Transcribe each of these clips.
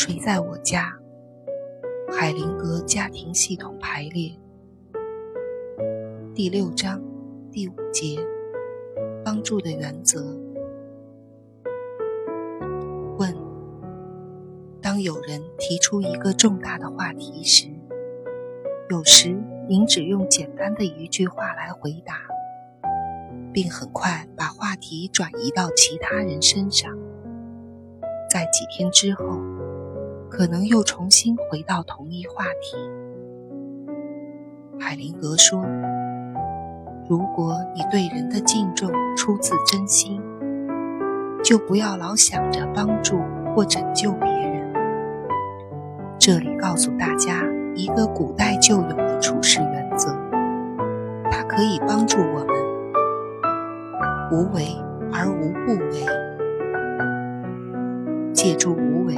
谁在我家？海灵格家庭系统排列第六章第五节：帮助的原则。问：当有人提出一个重大的话题时，有时您只用简单的一句话来回答，并很快把话题转移到其他人身上。在几天之后，可能又重新回到同一话题。海灵格说：“如果你对人的敬重出自真心，就不要老想着帮助或拯救别人。”这里告诉大家。一个古代就有的处事原则，它可以帮助我们无为而无不为。借助无为，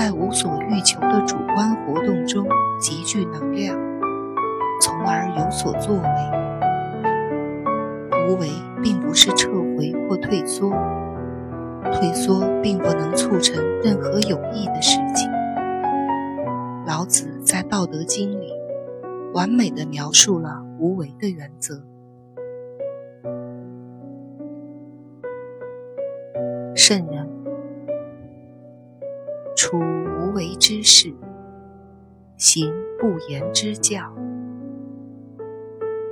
在无所欲求的主观活动中集聚能量，从而有所作为。无为并不是撤回或退缩，退缩并不能促成任何有益的事情。老子在《道德经》里完美的描述了无为的原则。圣人处无为之事，行不言之教，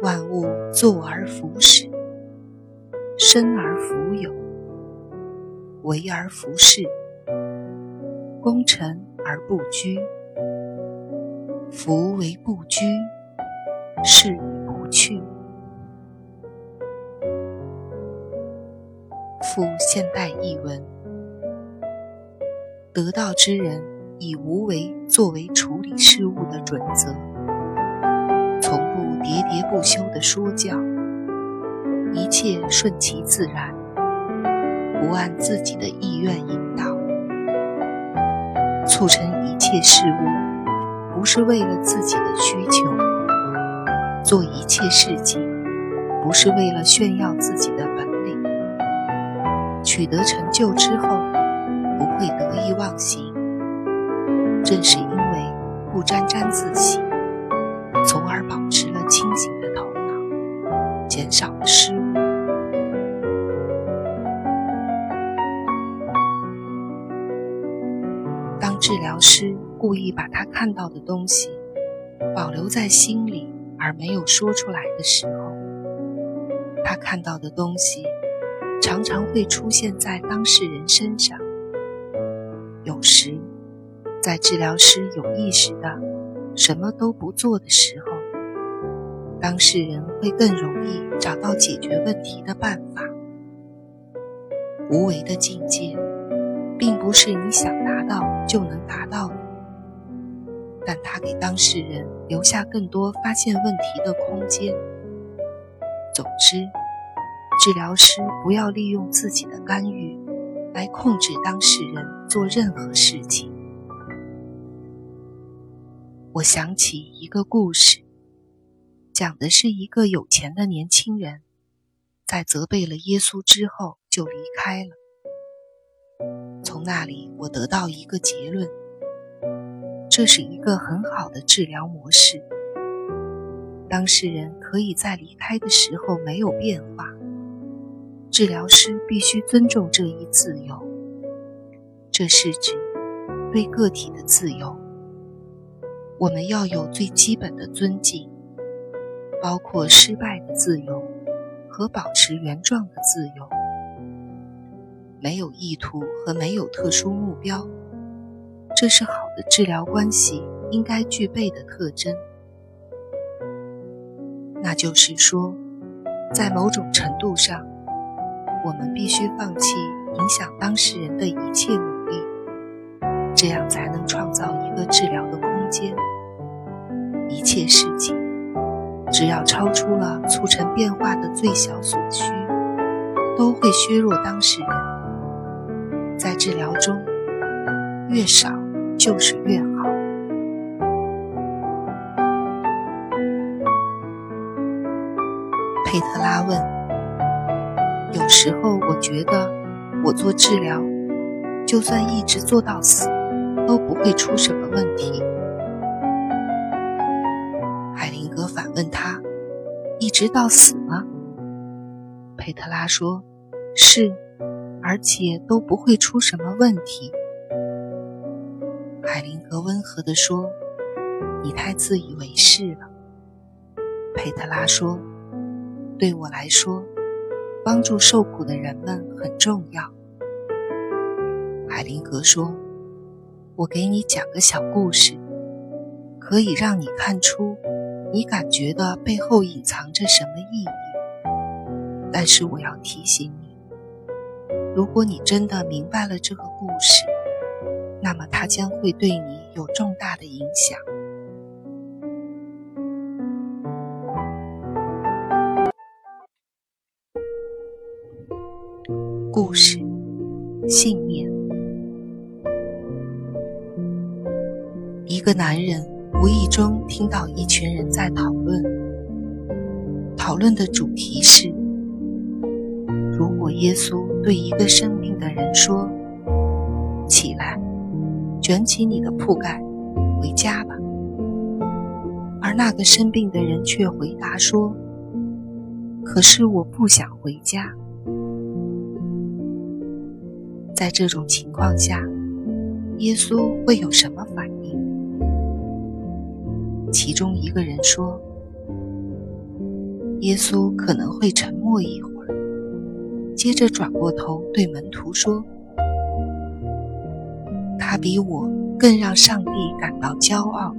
万物作而弗始，生而弗有，为而弗恃，功成而不居。夫为不居，是以不去。附现代译文：得道之人以无为作为处理事物的准则，从不喋喋不休的说教，一切顺其自然，不按自己的意愿引导，促成一切事物。不是为了自己的需求做一切事情，不是为了炫耀自己的本领。取得成就之后，不会得意忘形。正是因为不沾沾自喜，从而保持了清醒的头脑，减少了失误。当治疗师。故意把他看到的东西保留在心里而没有说出来的时候，他看到的东西常常会出现在当事人身上。有时，在治疗师有意识的什么都不做的时候，当事人会更容易找到解决问题的办法。无为的境界，并不是你想达到就能达到的。但他给当事人留下更多发现问题的空间。总之，治疗师不要利用自己的干预来控制当事人做任何事情。我想起一个故事，讲的是一个有钱的年轻人，在责备了耶稣之后就离开了。从那里，我得到一个结论。这是一个很好的治疗模式。当事人可以在离开的时候没有变化，治疗师必须尊重这一自由。这是指对个体的自由。我们要有最基本的尊敬，包括失败的自由和保持原状的自由。没有意图和没有特殊目标。这是好的治疗关系应该具备的特征。那就是说，在某种程度上，我们必须放弃影响当事人的一切努力，这样才能创造一个治疗的空间。一切事情，只要超出了促成变化的最小所需，都会削弱当事人。在治疗中，越少。就是越好。佩特拉问：“有时候我觉得，我做治疗，就算一直做到死，都不会出什么问题。海灵格反问他：“一直到死吗？”佩特拉说：“是，而且都不会出什么问题。”海灵格温和地说：“你太自以为是了。”佩特拉说：“对我来说，帮助受苦的人们很重要。”海灵格说：“我给你讲个小故事，可以让你看出你感觉的背后隐藏着什么意义。但是我要提醒你，如果你真的明白了这个故事，那么它将会对你有重大的影响。”故事，信念。一个男人无意中听到一群人在讨论，讨论的主题是：如果耶稣对一个生病的人说：“起来，卷起你的铺盖，回家吧。”而那个生病的人却回答说：“可是我不想回家。”在这种情况下，耶稣会有什么反应？其中一个人说：“耶稣可能会沉默一会儿，接着转过头对门徒说：‘他比我更让上帝感到骄傲。